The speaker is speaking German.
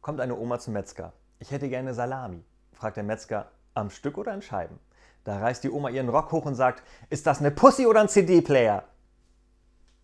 Kommt eine Oma zum Metzger. Ich hätte gerne Salami. Fragt der Metzger, am Stück oder in Scheiben? Da reißt die Oma ihren Rock hoch und sagt, ist das eine Pussy oder ein CD-Player?